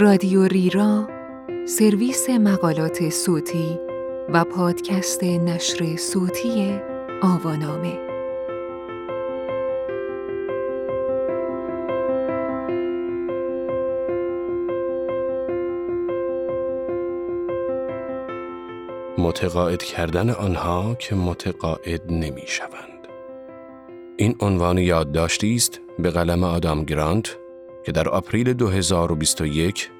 رادیو ریرا سرویس مقالات صوتی و پادکست نشر صوتی آوانامه متقاعد کردن آنها که متقاعد نمی شوند. این عنوان یادداشتی است به قلم آدام گرانت که در April 2021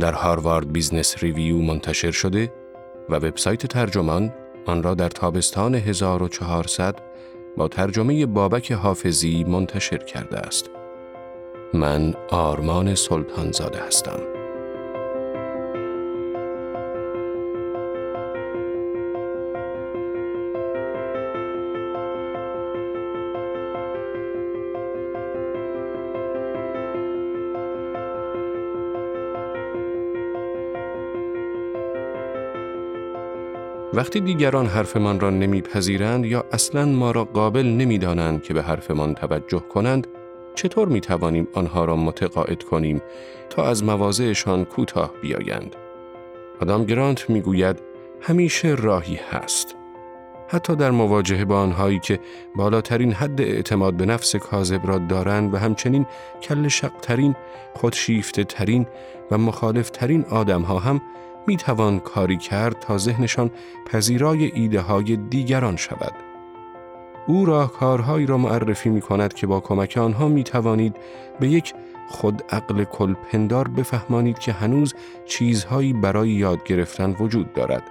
در Harvard Business Review منتشر شده و وبسایت ترجمان آن را در تابستان 1400 با ترجمه بابک حافظی منتشر کرده است. من آرمان سلطانزاده هستم. وقتی دیگران حرفمان را نمیپذیرند یا اصلا ما را قابل نمی‌دانند که به حرفمان توجه کنند چطور می توانیم آنها را متقاعد کنیم تا از مواضعشان کوتاه بیایند؟ آدم گرانت می‌گوید همیشه راهی هست. حتی در مواجهه با آنهایی که بالاترین حد اعتماد به نفس کاذب را دارند و همچنین کل شقترین، خودشیفته ترین و مخالف ترین آدم ها هم می توان کاری کرد تا ذهنشان پذیرای ایده های دیگران شود. او راهکارهایی را معرفی می کند که با کمک آنها می توانید به یک خود عقل کلپندار بفهمانید که هنوز چیزهایی برای یاد گرفتن وجود دارد.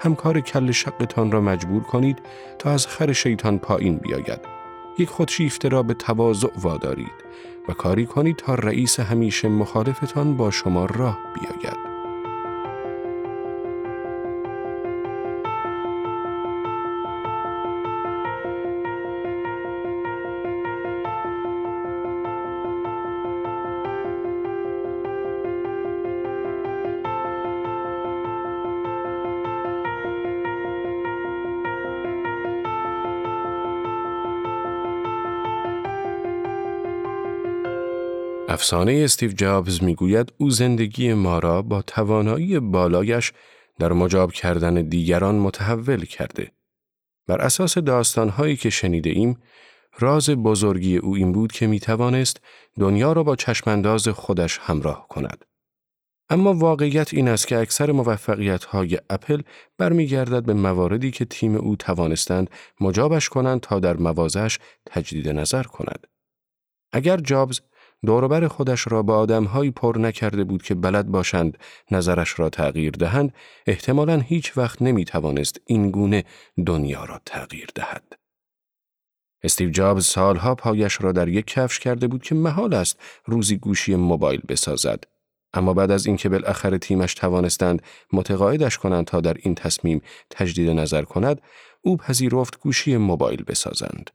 همکار کل شقتان را مجبور کنید تا از خر شیطان پایین بیاید. یک خودشیفته را به تواضع وادارید و کاری کنید تا رئیس همیشه مخالفتان با شما راه بیاید. افسانه استیو جابز می‌گوید او زندگی ما را با توانایی بالایش در مجاب کردن دیگران متحول کرده. بر اساس داستانهایی که شنیده ایم، راز بزرگی او این بود که می توانست دنیا را با چشمانداز خودش همراه کند. اما واقعیت این است که اکثر موفقیت های اپل برمیگردد به مواردی که تیم او توانستند مجابش کنند تا در موازش تجدید نظر کند. اگر جابز دوروبر خودش را با آدمهایی پر نکرده بود که بلد باشند نظرش را تغییر دهند، احتمالا هیچ وقت نمی توانست این گونه دنیا را تغییر دهد. استیو جابز سالها پایش را در یک کفش کرده بود که محال است روزی گوشی موبایل بسازد. اما بعد از اینکه بالاخره تیمش توانستند متقاعدش کنند تا در این تصمیم تجدید نظر کند، او پذیرفت گوشی موبایل بسازند.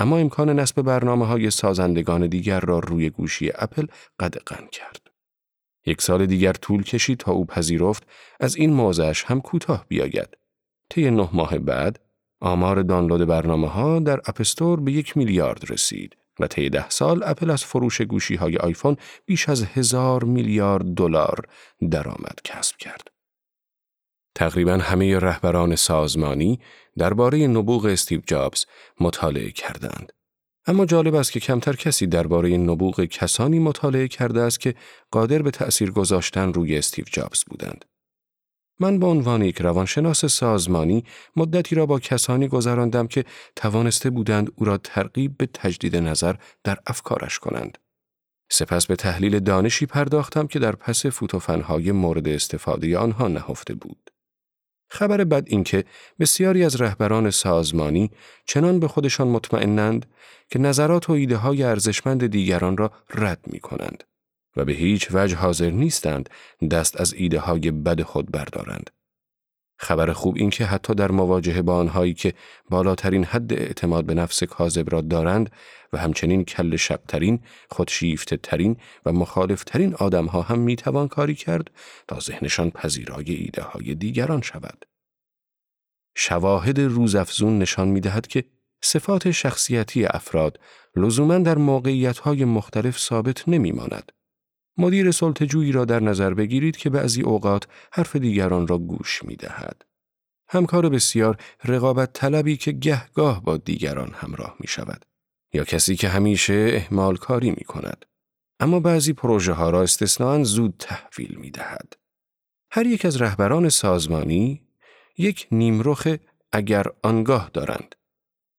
اما امکان نصب برنامه های سازندگان دیگر را روی گوشی اپل قدغن کرد. یک سال دیگر طول کشید تا او پذیرفت از این موضعش هم کوتاه بیاید. طی نه ماه بعد آمار دانلود برنامه ها در اپستور به یک میلیارد رسید و طی ده سال اپل از فروش گوشی های آیفون بیش از هزار میلیارد دلار درآمد کسب کرد. تقریبا همه رهبران سازمانی درباره نبوغ استیو جابز مطالعه کردند. اما جالب است که کمتر کسی درباره نبوغ کسانی مطالعه کرده است که قادر به تأثیر گذاشتن روی استیو جابز بودند. من به عنوان یک روانشناس سازمانی مدتی را با کسانی گذراندم که توانسته بودند او را ترغیب به تجدید نظر در افکارش کنند. سپس به تحلیل دانشی پرداختم که در پس فوتوفنهای مورد استفاده آنها نهفته بود. خبر بد اینکه بسیاری از رهبران سازمانی چنان به خودشان مطمئنند که نظرات و ایده های ارزشمند دیگران را رد می کنند و به هیچ وجه حاضر نیستند دست از ایده های بد خود بردارند. خبر خوب این که حتی در مواجهه با آنهایی که بالاترین حد اعتماد به نفس کاذب را دارند و همچنین کل شقترین، خودشیفته ترین و مخالف ترین آدم ها هم می توان کاری کرد تا ذهنشان پذیرای ایده های دیگران شود. شواهد روزافزون نشان می دهد که صفات شخصیتی افراد لزوما در موقعیت های مختلف ثابت نمی ماند. مدیر سلطجویی را در نظر بگیرید که بعضی اوقات حرف دیگران را گوش می دهد. همکار بسیار رقابت طلبی که گهگاه با دیگران همراه می شود. یا کسی که همیشه احمال کاری می کند. اما بعضی پروژه ها را استثنان زود تحویل می دهد. هر یک از رهبران سازمانی یک نیمرخ اگر آنگاه دارند.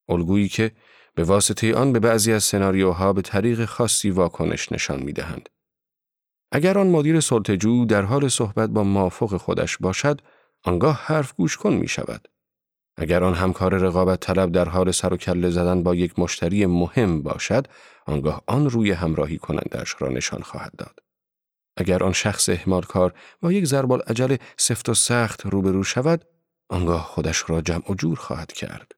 الگویی که به واسطه آن به بعضی از سناریوها به طریق خاصی واکنش نشان می دهند. اگر آن مدیر سلطجو در حال صحبت با مافوق خودش باشد، آنگاه حرف گوش کن می شود. اگر آن همکار رقابت طلب در حال سر و کله زدن با یک مشتری مهم باشد، آنگاه آن روی همراهی کنندش را نشان خواهد داد. اگر آن شخص احمال کار با یک ضربال عجل سفت و سخت روبرو شود، آنگاه خودش را جمع و جور خواهد کرد.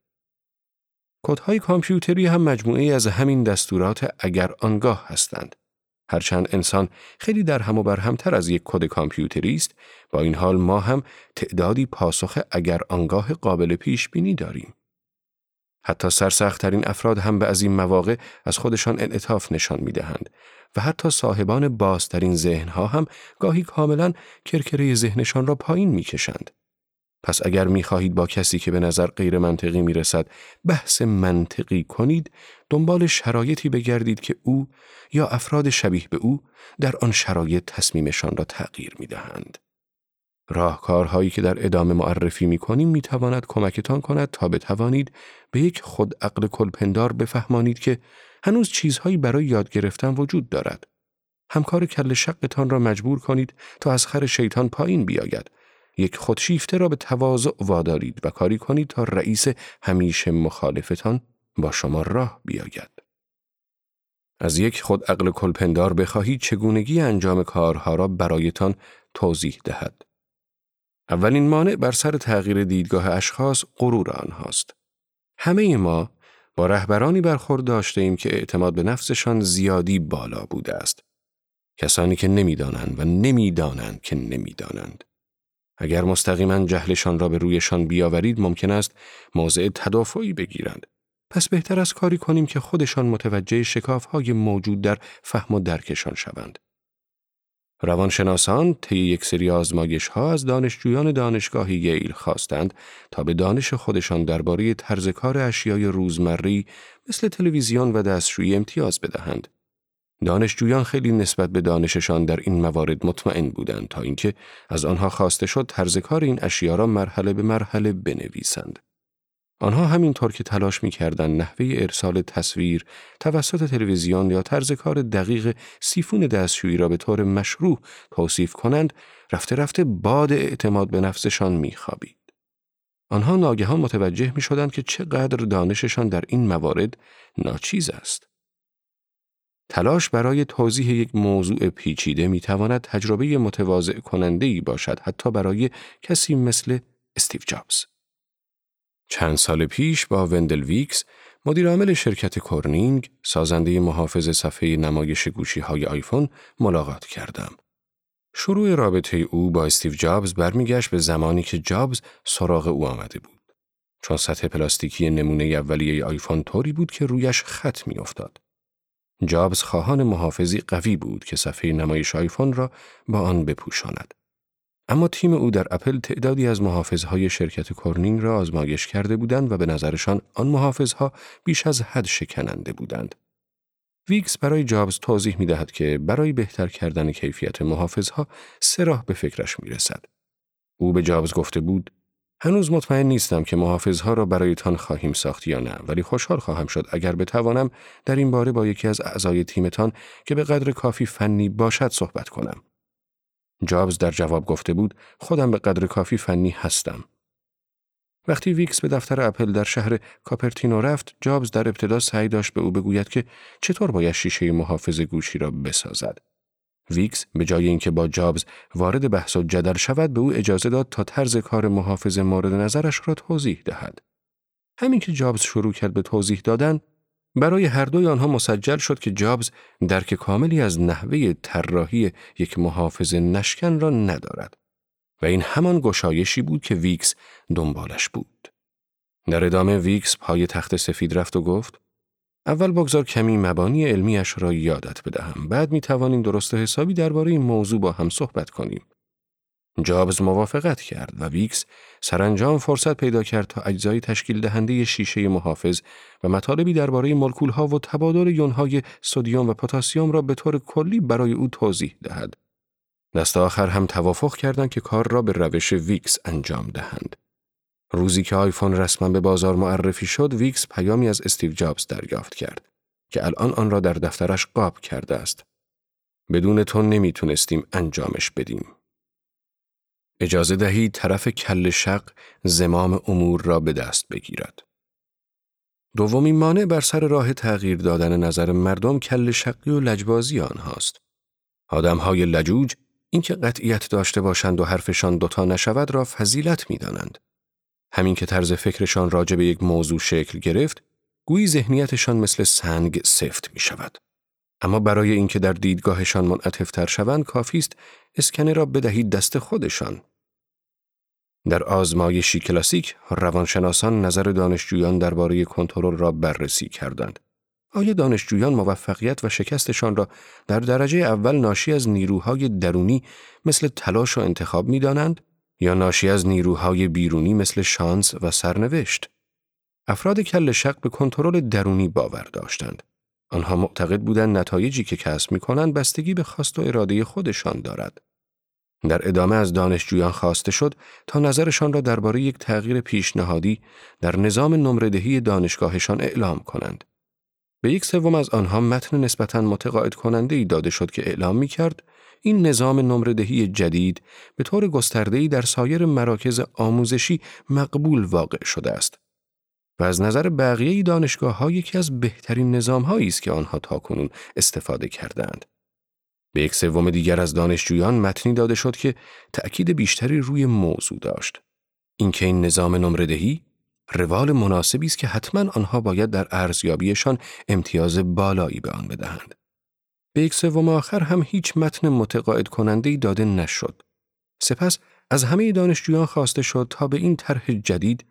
کودهای کامپیوتری هم مجموعه از همین دستورات اگر آنگاه هستند. هرچند انسان خیلی در هم و بر همتر از یک کد کامپیوتری است، با این حال ما هم تعدادی پاسخ اگر آنگاه قابل پیش بینی داریم. حتی سرسختترین افراد هم به از این مواقع از خودشان انعطاف نشان می دهند و حتی صاحبان بازترین ذهنها هم گاهی کاملا کرکره ذهنشان را پایین می کشند. پس اگر می خواهید با کسی که به نظر غیر منطقی می رسد بحث منطقی کنید دنبال شرایطی بگردید که او یا افراد شبیه به او در آن شرایط تصمیمشان را تغییر می دهند. راهکارهایی که در ادامه معرفی می کنیم کمکتان کند تا بتوانید به یک خود عقل کلپندار بفهمانید که هنوز چیزهایی برای یاد گرفتن وجود دارد. همکار کل شقتان را مجبور کنید تا از خر شیطان پایین بیاید. یک خودشیفته را به تواضع وادارید و کاری کنید تا رئیس همیشه مخالفتان با شما راه بیاید. از یک خود عقل کلپندار بخواهید چگونگی انجام کارها را برایتان توضیح دهد. اولین مانع بر سر تغییر دیدگاه اشخاص غرور آنهاست. همه ما با رهبرانی برخورد داشته ایم که اعتماد به نفسشان زیادی بالا بوده است. کسانی که نمی‌دانند و نمی‌دانند که نمی‌دانند. اگر مستقیما جهلشان را به رویشان بیاورید ممکن است موضع تدافعی بگیرند. پس بهتر از کاری کنیم که خودشان متوجه شکافهای موجود در فهم و درکشان شوند. روانشناسان طی یک سری آزمایش ها از دانشجویان دانشگاه ییل خواستند تا به دانش خودشان درباره طرز کار اشیای روزمره مثل تلویزیون و دستشویی امتیاز بدهند. دانشجویان خیلی نسبت به دانششان در این موارد مطمئن بودند تا اینکه از آنها خواسته شد طرز کار این اشیا را مرحله به مرحله بنویسند. آنها همینطور که تلاش می‌کردند نحوه ارسال تصویر توسط تلویزیون یا طرز کار دقیق سیفون دستشویی را به طور مشروع توصیف کنند رفته رفته باد اعتماد به نفسشان میخوابید. آنها ناگهان متوجه می شدند که چقدر دانششان در این موارد ناچیز است. تلاش برای توضیح یک موضوع پیچیده می تواند تجربه متواضع کننده ای باشد حتی برای کسی مثل استیو جابز. چند سال پیش با وندل ویکس مدیرعامل شرکت کورنینگ سازنده محافظ صفحه نمایش گوشی های آیفون ملاقات کردم. شروع رابطه او با استیو جابز برمیگشت به زمانی که جابز سراغ او آمده بود. چون سطح پلاستیکی نمونه اولیه آیفون طوری بود که رویش خط میافتاد. جابز خواهان محافظی قوی بود که صفحه نمایش آیفون را با آن بپوشاند. اما تیم او در اپل تعدادی از محافظهای شرکت کورنینگ را آزمایش کرده بودند و به نظرشان آن محافظها بیش از حد شکننده بودند. ویکس برای جابز توضیح می دهد که برای بهتر کردن کیفیت محافظها سه به فکرش می رسد. او به جابز گفته بود هنوز مطمئن نیستم که محافظها را برایتان خواهیم ساخت یا نه ولی خوشحال خواهم شد اگر بتوانم در این باره با یکی از اعضای تیمتان که به قدر کافی فنی باشد صحبت کنم. جابز در جواب گفته بود خودم به قدر کافی فنی هستم. وقتی ویکس به دفتر اپل در شهر کاپرتینو رفت، جابز در ابتدا سعی داشت به او بگوید که چطور باید شیشه محافظ گوشی را بسازد. ویکس به جای اینکه با جابز وارد بحث و جدل شود به او اجازه داد تا طرز کار محافظ مورد نظرش را توضیح دهد. همین که جابز شروع کرد به توضیح دادن، برای هر دوی آنها مسجل شد که جابز درک کاملی از نحوه طراحی یک محافظ نشکن را ندارد و این همان گشایشی بود که ویکس دنبالش بود. در ادامه ویکس پای تخت سفید رفت و گفت اول بگذار کمی مبانی علمیش را یادت بدهم. بعد می توانیم درست حسابی درباره این موضوع با هم صحبت کنیم. جابز موافقت کرد و ویکس سرانجام فرصت پیدا کرد تا اجزای تشکیل دهنده شیشه محافظ و مطالبی درباره ها و تبادل یونهای سدیم و پتاسیم را به طور کلی برای او توضیح دهد. دست آخر هم توافق کردند که کار را به روش ویکس انجام دهند. روزی که آیفون رسما به بازار معرفی شد، ویکس پیامی از استیو جابز دریافت کرد که الان آن را در دفترش قاب کرده است. بدون تو نمی‌تونستیم انجامش بدیم. اجازه دهید طرف کل شق زمام امور را به دست بگیرد. دومین مانع بر سر راه تغییر دادن نظر مردم کل شقی و لجبازی آنهاست. آدمهای لجوج اینکه قطعیت داشته باشند و حرفشان دوتا نشود را فضیلت می دانند. همین که طرز فکرشان راجع به یک موضوع شکل گرفت، گویی ذهنیتشان مثل سنگ سفت می شود. اما برای اینکه در دیدگاهشان منعطفتر شوند کافی است اسکنه را بدهید دست خودشان. در آزمایشی کلاسیک روانشناسان نظر دانشجویان درباره کنترل را بررسی کردند. آیا دانشجویان موفقیت و شکستشان را در درجه اول ناشی از نیروهای درونی مثل تلاش و انتخاب می دانند یا ناشی از نیروهای بیرونی مثل شانس و سرنوشت؟ افراد کل شق به کنترل درونی باور داشتند. آنها معتقد بودند نتایجی که کسب می کنند بستگی به خواست و اراده خودشان دارد. در ادامه از دانشجویان خواسته شد تا نظرشان را درباره یک تغییر پیشنهادی در نظام نمردهی دانشگاهشان اعلام کنند. به یک سوم از آنها متن نسبتاً متقاعد کننده ای داده شد که اعلام می کرد این نظام نمردهی جدید به طور گسترده‌ای در سایر مراکز آموزشی مقبول واقع شده است و از نظر بقیه دانشگاه ها یکی از بهترین نظام هایی است که آنها تاکنون استفاده کردند. به یک سوم دیگر از دانشجویان متنی داده شد که تأکید بیشتری روی موضوع داشت. اینکه این نظام نمردهی روال مناسبی است که حتما آنها باید در ارزیابیشان امتیاز بالایی به آن بدهند. به یک سوم آخر هم هیچ متن متقاعد کننده داده نشد. سپس از همه دانشجویان خواسته شد تا به این طرح جدید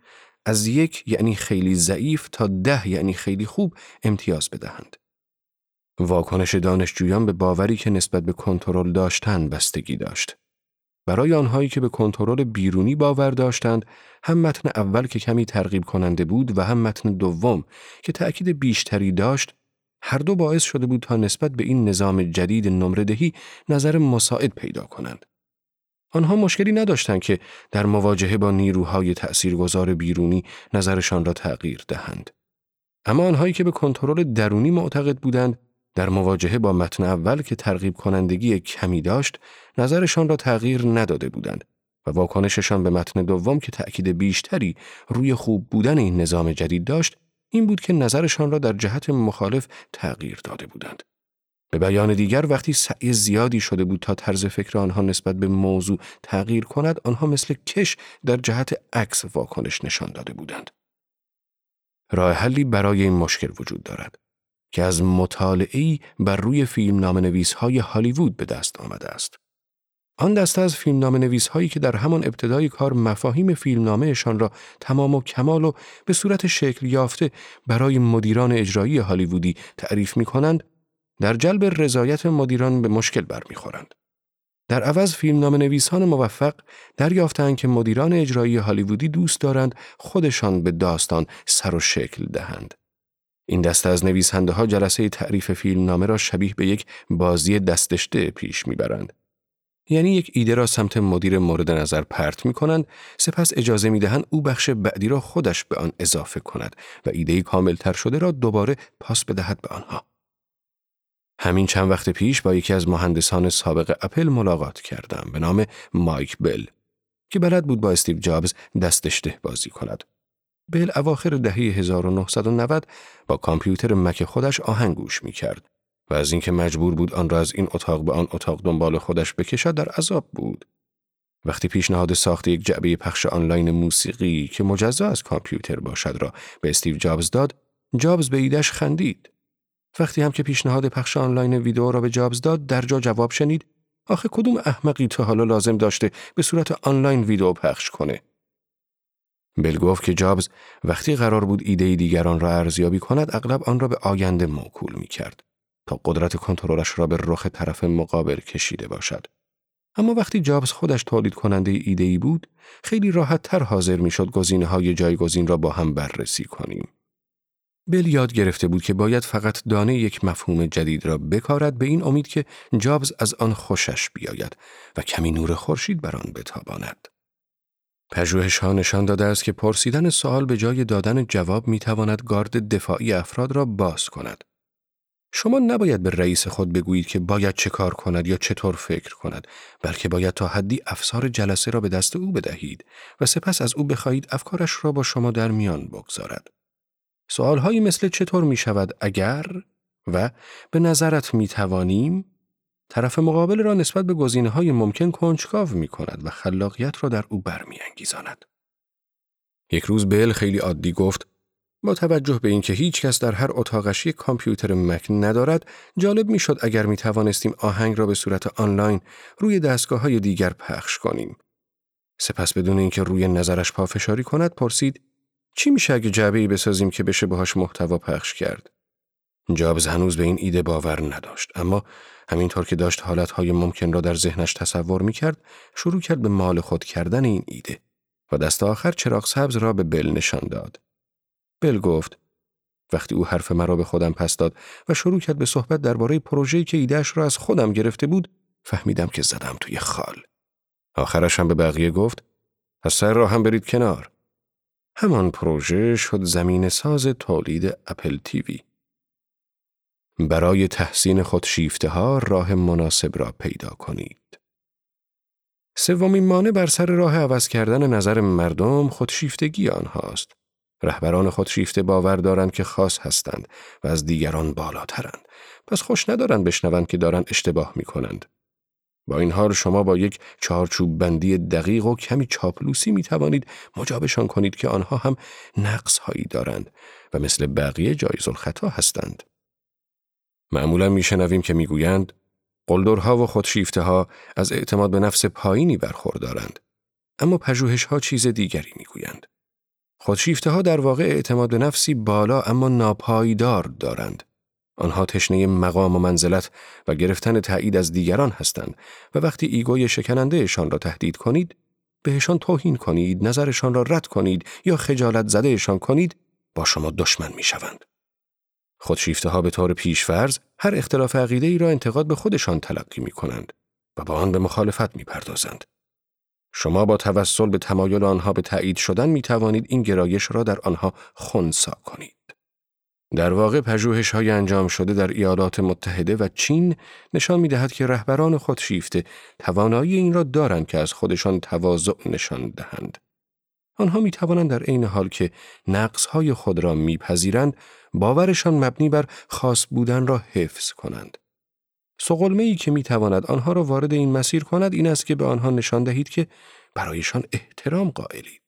از یک یعنی خیلی ضعیف تا ده یعنی خیلی خوب امتیاز بدهند. واکنش دانشجویان به باوری که نسبت به کنترل داشتن بستگی داشت. برای آنهایی که به کنترل بیرونی باور داشتند، هم متن اول که کمی ترغیب کننده بود و هم متن دوم که تأکید بیشتری داشت، هر دو باعث شده بود تا نسبت به این نظام جدید نمردهی نظر مساعد پیدا کنند. آنها مشکلی نداشتند که در مواجهه با نیروهای تأثیرگذار بیرونی نظرشان را تغییر دهند. اما آنهایی که به کنترل درونی معتقد بودند در مواجهه با متن اول که ترغیب کنندگی کمی داشت نظرشان را تغییر نداده بودند و واکنششان به متن دوم که تأکید بیشتری روی خوب بودن این نظام جدید داشت این بود که نظرشان را در جهت مخالف تغییر داده بودند. به بیان دیگر وقتی سعی زیادی شده بود تا طرز فکر آنها نسبت به موضوع تغییر کند آنها مثل کش در جهت عکس واکنش نشان داده بودند. راه حلی برای این مشکل وجود دارد. که از مطالعه‌ای بر روی فیلم نام نویس های هالیوود به دست آمده است. آن دسته از فیلم نام نویس هایی که در همان ابتدای کار مفاهیم فیلم نامهشان را تمام و کمال و به صورت شکل یافته برای مدیران اجرایی هالیوودی تعریف می کنند، در جلب رضایت مدیران به مشکل برمیخورند. در عوض فیلم نام نویسان موفق دریافتند که مدیران اجرایی هالیوودی دوست دارند خودشان به داستان سر و شکل دهند. این دسته از نویسنده ها جلسه تعریف فیلم نامه را شبیه به یک بازی دستشته پیش می‌برند. یعنی یک ایده را سمت مدیر مورد نظر پرت می کنند سپس اجازه می دهند او بخش بعدی را خودش به آن اضافه کند و ایده کامل تر شده را دوباره پاس بدهد به آنها. همین چند وقت پیش با یکی از مهندسان سابق اپل ملاقات کردم به نام مایک بل که بلد بود با استیو جابز دستشته بازی کند. بل اواخر دهه 1990 با کامپیوتر مک خودش آهنگ گوش می کرد و از اینکه مجبور بود آن را از این اتاق به آن اتاق دنبال خودش بکشد در عذاب بود. وقتی پیشنهاد ساخت یک جعبه پخش آنلاین موسیقی که مجزا از کامپیوتر باشد را به استیو جابز داد، جابز به ایدش خندید. وقتی هم که پیشنهاد پخش آنلاین ویدیو را به جابز داد، در جا جواب شنید: آخه کدوم احمقی تا حالا لازم داشته به صورت آنلاین ویدیو پخش کنه؟ بل گفت که جابز وقتی قرار بود ایده دیگران را ارزیابی کند اغلب آن را به آینده موکول می کرد قدرت کنترلش را به رخ طرف مقابل کشیده باشد. اما وقتی جابز خودش تولید کننده ایده ای بود، خیلی راحت تر حاضر می شد گزینه های جایگزین را با هم بررسی کنیم. بل یاد گرفته بود که باید فقط دانه یک مفهوم جدید را بکارد به این امید که جابز از آن خوشش بیاید و کمی نور خورشید بر آن بتاباند. پژوهش ها نشان داده است که پرسیدن سوال به جای دادن جواب می تواند گارد دفاعی افراد را باز کند. شما نباید به رئیس خود بگویید که باید چه کار کند یا چطور فکر کند بلکه باید تا حدی افسار جلسه را به دست او بدهید و سپس از او بخواهید افکارش را با شما در میان بگذارد سوالهایی مثل چطور می شود اگر و به نظرت می توانیم طرف مقابل را نسبت به گزینه های ممکن کنجکاو می کند و خلاقیت را در او برمیانگیزاند. یک روز بیل خیلی عادی گفت با توجه به اینکه هیچ کس در هر اتاقش یک کامپیوتر مک ندارد جالب می‌شد اگر می توانستیم آهنگ را به صورت آنلاین روی دستگاه های دیگر پخش کنیم. سپس بدون اینکه روی نظرش پافشاری کند پرسید چی میشه اگه جعبه ای بسازیم که بشه باهاش محتوا پخش کرد؟ جابز هنوز به این ایده باور نداشت اما همینطور که داشت حالتهای ممکن را در ذهنش تصور می کرد شروع کرد به مال خود کردن این ایده و دست آخر چراغ سبز را به بل نشان داد. بل گفت وقتی او حرف مرا به خودم پس داد و شروع کرد به صحبت درباره پروژه‌ای که ایدهش را از خودم گرفته بود فهمیدم که زدم توی خال. آخرش هم به بقیه گفت از سر راه هم برید کنار. همان پروژه شد زمین ساز تولید اپل تیوی. برای تحسین خودشیفته ها راه مناسب را پیدا کنید. سومین مانع بر سر راه عوض کردن نظر مردم خودشیفتگی آنهاست. رهبران خودشیفته باور دارند که خاص هستند و از دیگران بالاترند. پس خوش ندارند بشنوند که دارند اشتباه می کنند. با این حال شما با یک چارچوب بندی دقیق و کمی چاپلوسی می توانید مجابشان کنید که آنها هم نقص هایی دارند و مثل بقیه جایز الخطا هستند. معمولا میشنویم که می‌گویند قلدرها و خودشیفته ها از اعتماد به نفس پایینی برخوردارند. اما پژوهش ها چیز دیگری می‌گویند. خودشیفته ها در واقع اعتماد به نفسی بالا اما ناپایدار دارند. آنها تشنه مقام و منزلت و گرفتن تایید از دیگران هستند و وقتی ایگوی شکنندهشان را تهدید کنید، بهشان توهین کنید، نظرشان را رد کنید یا خجالت زدهشان کنید، با شما دشمن می شوند. خودشیفته ها به طور پیشفرز هر اختلاف عقیده ای را انتقاد به خودشان تلقی می کنند و با آن به مخالفت می پردازند. شما با توسل به تمایل آنها به تایید شدن می توانید این گرایش را در آنها خونسا کنید. در واقع پژوهش های انجام شده در ایالات متحده و چین نشان می دهد که رهبران خودشیفته توانایی این را دارند که از خودشان تواضع نشان دهند. آنها می توانند در عین حال که نقص های خود را میپذیرند باورشان مبنی بر خاص بودن را حفظ کنند. سقلمه ای که می تواند آنها را وارد این مسیر کند این است که به آنها نشان دهید که برایشان احترام قائلید.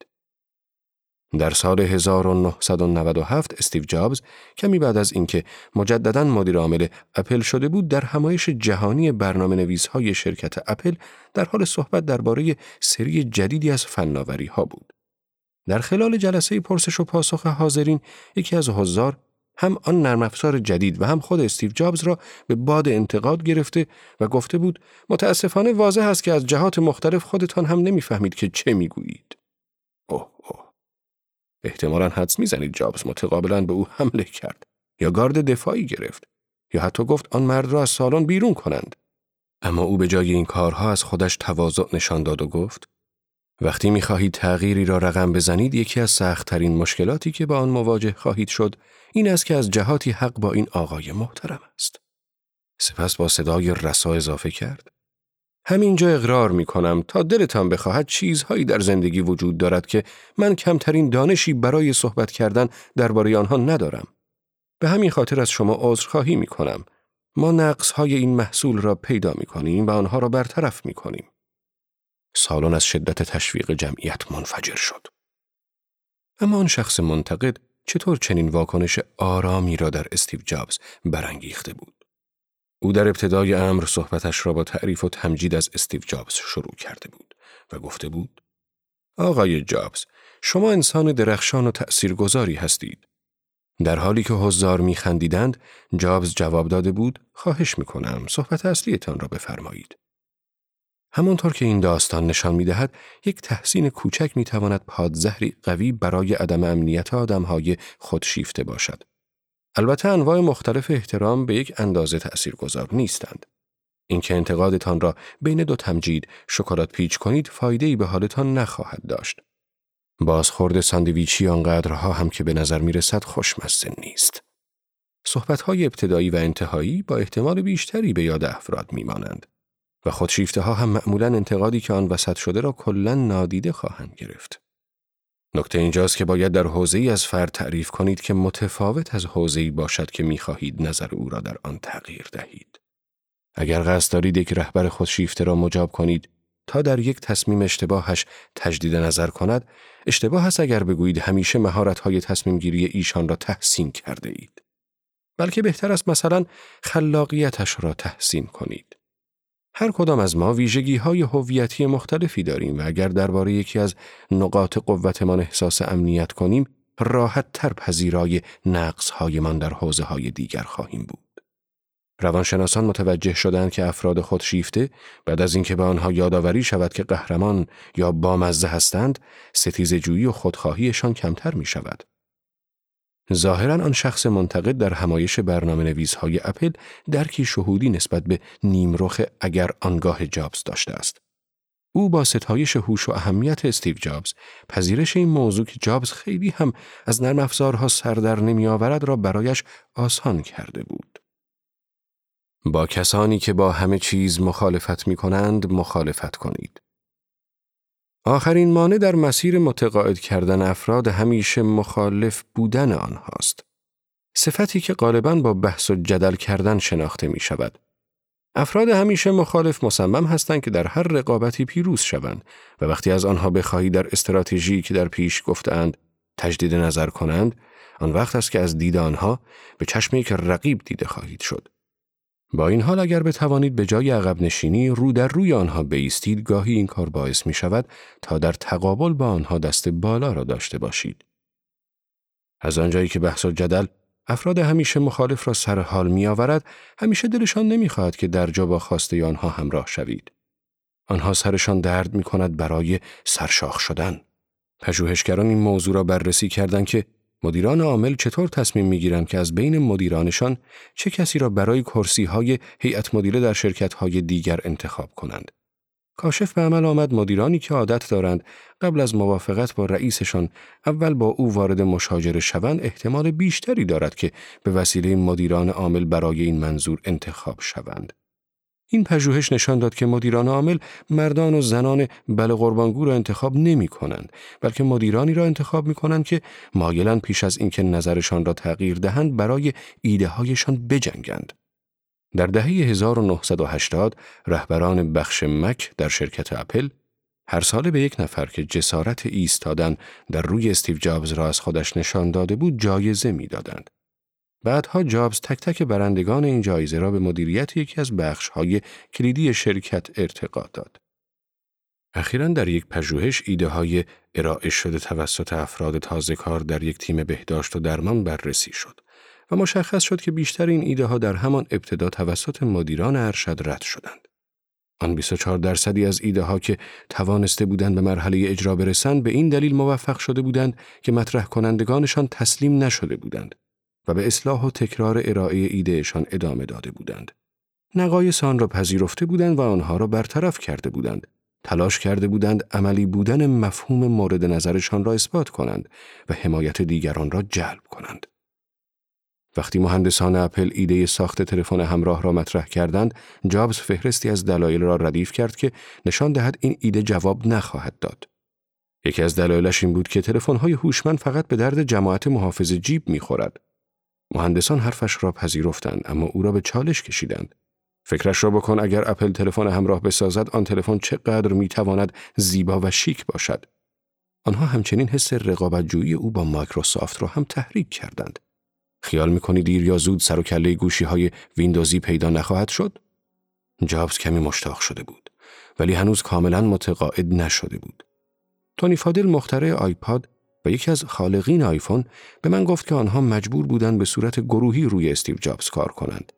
در سال 1997 استیو جابز کمی بعد از اینکه مجددا مدیر عامل اپل شده بود در همایش جهانی برنامه نویس های شرکت اپل در حال صحبت درباره سری جدیدی از فناوری ها بود. در خلال جلسه پرسش و پاسخ حاضرین یکی از حضار هم آن نرم افزار جدید و هم خود استیو جابز را به باد انتقاد گرفته و گفته بود متاسفانه واضح است که از جهات مختلف خودتان هم نمی‌فهمید که چه می‌گویید. اوه اوه. احتمالا حدس می‌زنید جابز متقابلا به او حمله کرد یا گارد دفاعی گرفت یا حتی گفت آن مرد را از سالن بیرون کنند. اما او به جای این کارها از خودش تواضع نشان داد و گفت وقتی می‌خواهید تغییری را رقم بزنید یکی از سختترین مشکلاتی که با آن مواجه خواهید شد این است که از جهاتی حق با این آقای محترم است. سپس با صدای رسا اضافه کرد. همینجا اقرار می کنم تا دلتان بخواهد چیزهایی در زندگی وجود دارد که من کمترین دانشی برای صحبت کردن درباره آنها ندارم. به همین خاطر از شما عذرخواهی می کنم. ما نقص های این محصول را پیدا می کنیم و آنها را برطرف می کنیم. سالن از شدت تشویق جمعیت منفجر شد. اما آن شخص منتقد چطور چنین واکنش آرامی را در استیو جابز برانگیخته بود؟ او در ابتدای امر صحبتش را با تعریف و تمجید از استیو جابز شروع کرده بود و گفته بود آقای جابز شما انسان درخشان و تأثیرگذاری هستید. در حالی که حضار میخندیدند، جابز جواب داده بود: خواهش می‌کنم صحبت اصلیتان را بفرمایید. همانطور که این داستان نشان می‌دهد، یک تحسین کوچک می‌تواند پادزهری قوی برای عدم امنیت آدمهای خودشیفته باشد. البته انواع مختلف احترام به یک اندازه تأثیرگذار نیستند. اینکه انتقادتان را بین دو تمجید شکلات پیچ کنید فایده به حالتان نخواهد داشت. بازخورد ساندویچی آنقدرها هم که به نظر می رسد خوشمزه نیست. صحبتهای ابتدایی و انتهایی با احتمال بیشتری به یاد افراد می مانند و خودشیفته ها هم معمولا انتقادی که آن وسط شده را کلا نادیده خواهند گرفت. نکته اینجاست که باید در حوزه ای از فرد تعریف کنید که متفاوت از حوزه ای باشد که می خواهید نظر او را در آن تغییر دهید. اگر قصد دارید یک رهبر خودشیفته را مجاب کنید تا در یک تصمیم اشتباهش تجدید نظر کند، اشتباه است اگر بگویید همیشه مهارت‌های تصمیم گیری ایشان را تحسین کرده اید. بلکه بهتر است مثلا خلاقیتش را تحسین کنید. هر کدام از ما ویژگی های هویتی مختلفی داریم و اگر درباره یکی از نقاط قوتمان احساس امنیت کنیم، راحت تر پذیرای نقص هایمان در حوزه های دیگر خواهیم بود. روانشناسان متوجه شدند که افراد خودشیفته بعد از اینکه به آنها یادآوری شود که قهرمان یا بامزه هستند، ستیزجویی و خودخواهیشان کمتر می شود. ظاهرا آن شخص منتقد در همایش برنامه نویزهای اپل درکی شهودی نسبت به نیمرخ اگر آنگاه جابز داشته است. او با ستایش هوش و اهمیت استیو جابز پذیرش این موضوع که جابز خیلی هم از نرم افزارها سر نمی آورد را برایش آسان کرده بود. با کسانی که با همه چیز مخالفت می کنند مخالفت کنید. آخرین مانع در مسیر متقاعد کردن افراد همیشه مخالف بودن آنهاست. صفتی که غالبا با بحث و جدل کردن شناخته می شود. افراد همیشه مخالف مصمم هستند که در هر رقابتی پیروز شوند و وقتی از آنها بخواهی در استراتژی که در پیش گفتند تجدید نظر کنند آن وقت است که از دید آنها به چشمی که رقیب دیده خواهید شد. با این حال اگر بتوانید به جای عقب نشینی رو در روی آنها بیستید گاهی این کار باعث می شود تا در تقابل با آنها دست بالا را داشته باشید. از آنجایی که بحث و جدل افراد همیشه مخالف را سر حال می آورد، همیشه دلشان نمی خواهد که در جا با خواسته آنها همراه شوید. آنها سرشان درد می کند برای سرشاخ شدن. پژوهشگران این موضوع را بررسی کردند که مدیران عامل چطور تصمیم می‌گیرند که از بین مدیرانشان چه کسی را برای کرسی های هیئت مدیره در شرکت های دیگر انتخاب کنند. کاشف به عمل آمد مدیرانی که عادت دارند قبل از موافقت با رئیسشان اول با او وارد مشاجره شوند احتمال بیشتری دارد که به وسیله مدیران عامل برای این منظور انتخاب شوند. این پژوهش نشان داد که مدیران عامل مردان و زنان بل قربانگو را انتخاب نمی کنند بلکه مدیرانی را انتخاب می کنند که مایلن پیش از اینکه نظرشان را تغییر دهند برای ایده هایشان بجنگند. در دهه 1980 رهبران بخش مک در شرکت اپل هر ساله به یک نفر که جسارت ایستادن در روی استیو جابز را از خودش نشان داده بود جایزه می‌دادند. بعدها جابز تک تک برندگان این جایزه را به مدیریت یکی از بخش‌های کلیدی شرکت ارتقا داد. اخیرا در یک پژوهش ایده های ارائه شده توسط افراد تازه کار در یک تیم بهداشت و درمان بررسی شد و مشخص شد که بیشتر این ایده ها در همان ابتدا توسط مدیران ارشد رد شدند. آن 24 درصدی از ایده ها که توانسته بودند به مرحله اجرا برسند به این دلیل موفق شده بودند که مطرح کنندگانشان تسلیم نشده بودند و به اصلاح و تکرار ارائه ایدهشان ادامه داده بودند. نقایص آن را پذیرفته بودند و آنها را برطرف کرده بودند. تلاش کرده بودند عملی بودن مفهوم مورد نظرشان را اثبات کنند و حمایت دیگران را جلب کنند. وقتی مهندسان اپل ایده ساخت تلفن همراه را مطرح کردند، جابز فهرستی از دلایل را ردیف کرد که نشان دهد این ایده جواب نخواهد داد. یکی از دلایلش این بود که تلفن‌های هوشمند فقط به درد جماعت محافظ جیب می‌خورد مهندسان حرفش را پذیرفتند اما او را به چالش کشیدند. فکرش را بکن اگر اپل تلفن همراه بسازد آن تلفن چقدر می‌تواند زیبا و شیک باشد. آنها همچنین حس رقابتجویی او با مایکروسافت را هم تحریک کردند. خیال می‌کنی دیر یا زود سر و کله گوشی های ویندوزی پیدا نخواهد شد؟ جابز کمی مشتاق شده بود ولی هنوز کاملا متقاعد نشده بود. تونی فادل مخترع آیپاد و یکی از خالقین آیفون به من گفت که آنها مجبور بودند به صورت گروهی روی استیو جابز کار کنند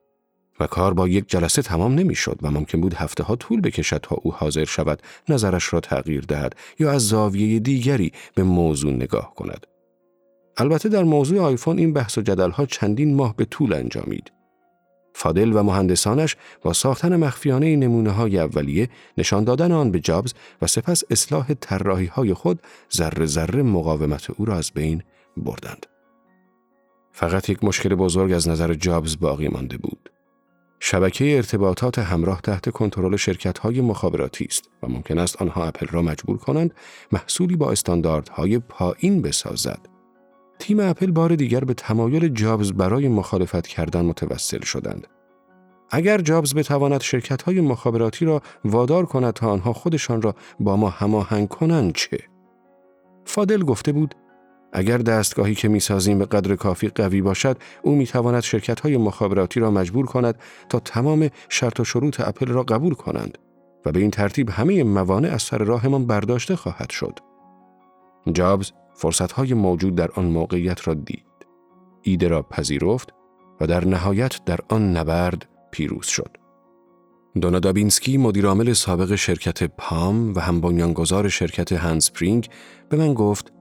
و کار با یک جلسه تمام نمی‌شد و ممکن بود هفته ها طول بکشد تا او حاضر شود نظرش را تغییر دهد یا از زاویه دیگری به موضوع نگاه کند. البته در موضوع آیفون این بحث و جدل ها چندین ماه به طول انجامید. فادل و مهندسانش با ساختن مخفیانه نمونه های اولیه نشان دادن آن به جابز و سپس اصلاح طراحی های خود ذره ذره مقاومت او را از بین بردند. فقط یک مشکل بزرگ از نظر جابز باقی مانده بود. شبکه ارتباطات همراه تحت کنترل های مخابراتی است و ممکن است آنها اپل را مجبور کنند محصولی با استانداردهای پایین بسازد. تیم اپل بار دیگر به تمایل جابز برای مخالفت کردن متوسل شدند. اگر جابز بتواند های مخابراتی را وادار کند تا آنها خودشان را با ما هماهنگ کنند چه؟ فادل گفته بود اگر دستگاهی که می‌سازیم به قدر کافی قوی باشد او می‌تواند شرکت های مخابراتی را مجبور کند تا تمام شرط و شروط اپل را قبول کنند و به این ترتیب همه موانع از سر راهمان برداشته خواهد شد. جابز فرصت های موجود در آن موقعیت را دید. ایده را پذیرفت و در نهایت در آن نبرد پیروز شد. دونا دابینسکی مدیرعامل سابق شرکت پام و هم بنیانگذار شرکت هندسپرینگ به من گفت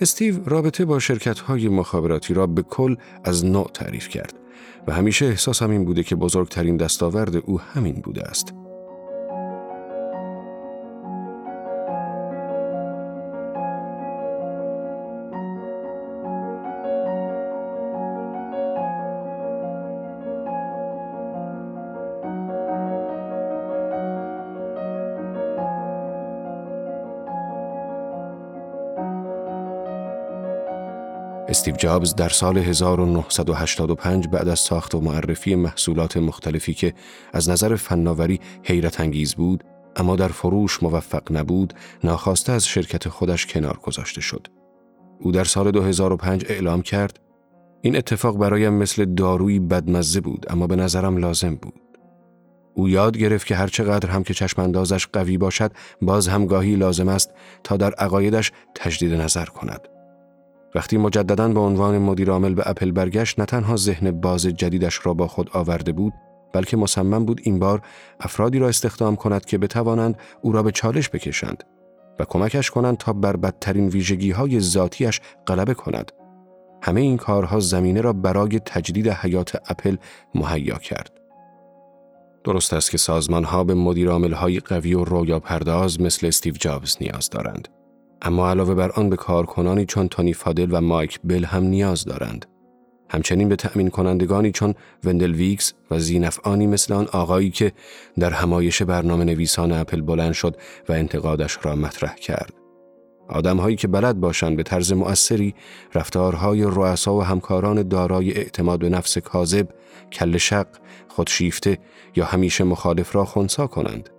استیو رابطه با شرکت های مخابراتی را به کل از نوع تعریف کرد و همیشه احساسم این بوده که بزرگترین دستاورد او همین بوده است. استیو جابز در سال 1985 بعد از ساخت و معرفی محصولات مختلفی که از نظر فناوری حیرت انگیز بود اما در فروش موفق نبود ناخواسته از شرکت خودش کنار گذاشته شد. او در سال 2005 اعلام کرد این اتفاق برایم مثل دارویی بدمزه بود اما به نظرم لازم بود. او یاد گرفت که هرچقدر هم که چشماندازش قوی باشد باز هم گاهی لازم است تا در عقایدش تجدید نظر کند. وقتی مجددا به عنوان مدیر عامل به اپل برگشت نه تنها ذهن باز جدیدش را با خود آورده بود بلکه مصمم بود این بار افرادی را استخدام کند که بتوانند او را به چالش بکشند و کمکش کنند تا بر بدترین ویژگی های ذاتیش غلبه کند. همه این کارها زمینه را برای تجدید حیات اپل مهیا کرد. درست است که سازمان ها به مدیر های قوی و رویا پرداز مثل استیو جابز نیاز دارند. اما علاوه بر آن به کارکنانی چون تونی فادل و مایک بل هم نیاز دارند. همچنین به تأمین کنندگانی چون وندل ویکس و ذینفعانی مثل آن آقایی که در همایش برنامه نویسان اپل بلند شد و انتقادش را مطرح کرد. آدمهایی که بلد باشند به طرز مؤثری رفتارهای رؤسا و همکاران دارای اعتماد به نفس کاذب، کل شق، خودشیفته یا همیشه مخالف را خونسا کنند.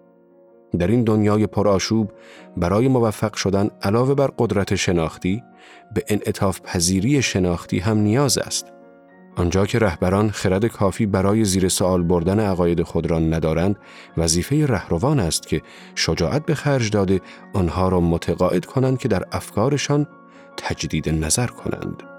در این دنیای پرآشوب برای موفق شدن علاوه بر قدرت شناختی به انعطاف پذیری شناختی هم نیاز است. آنجا که رهبران خرد کافی برای زیر سوال بردن عقاید خود را ندارند، وظیفه رهروان است که شجاعت به خرج داده آنها را متقاعد کنند که در افکارشان تجدید نظر کنند.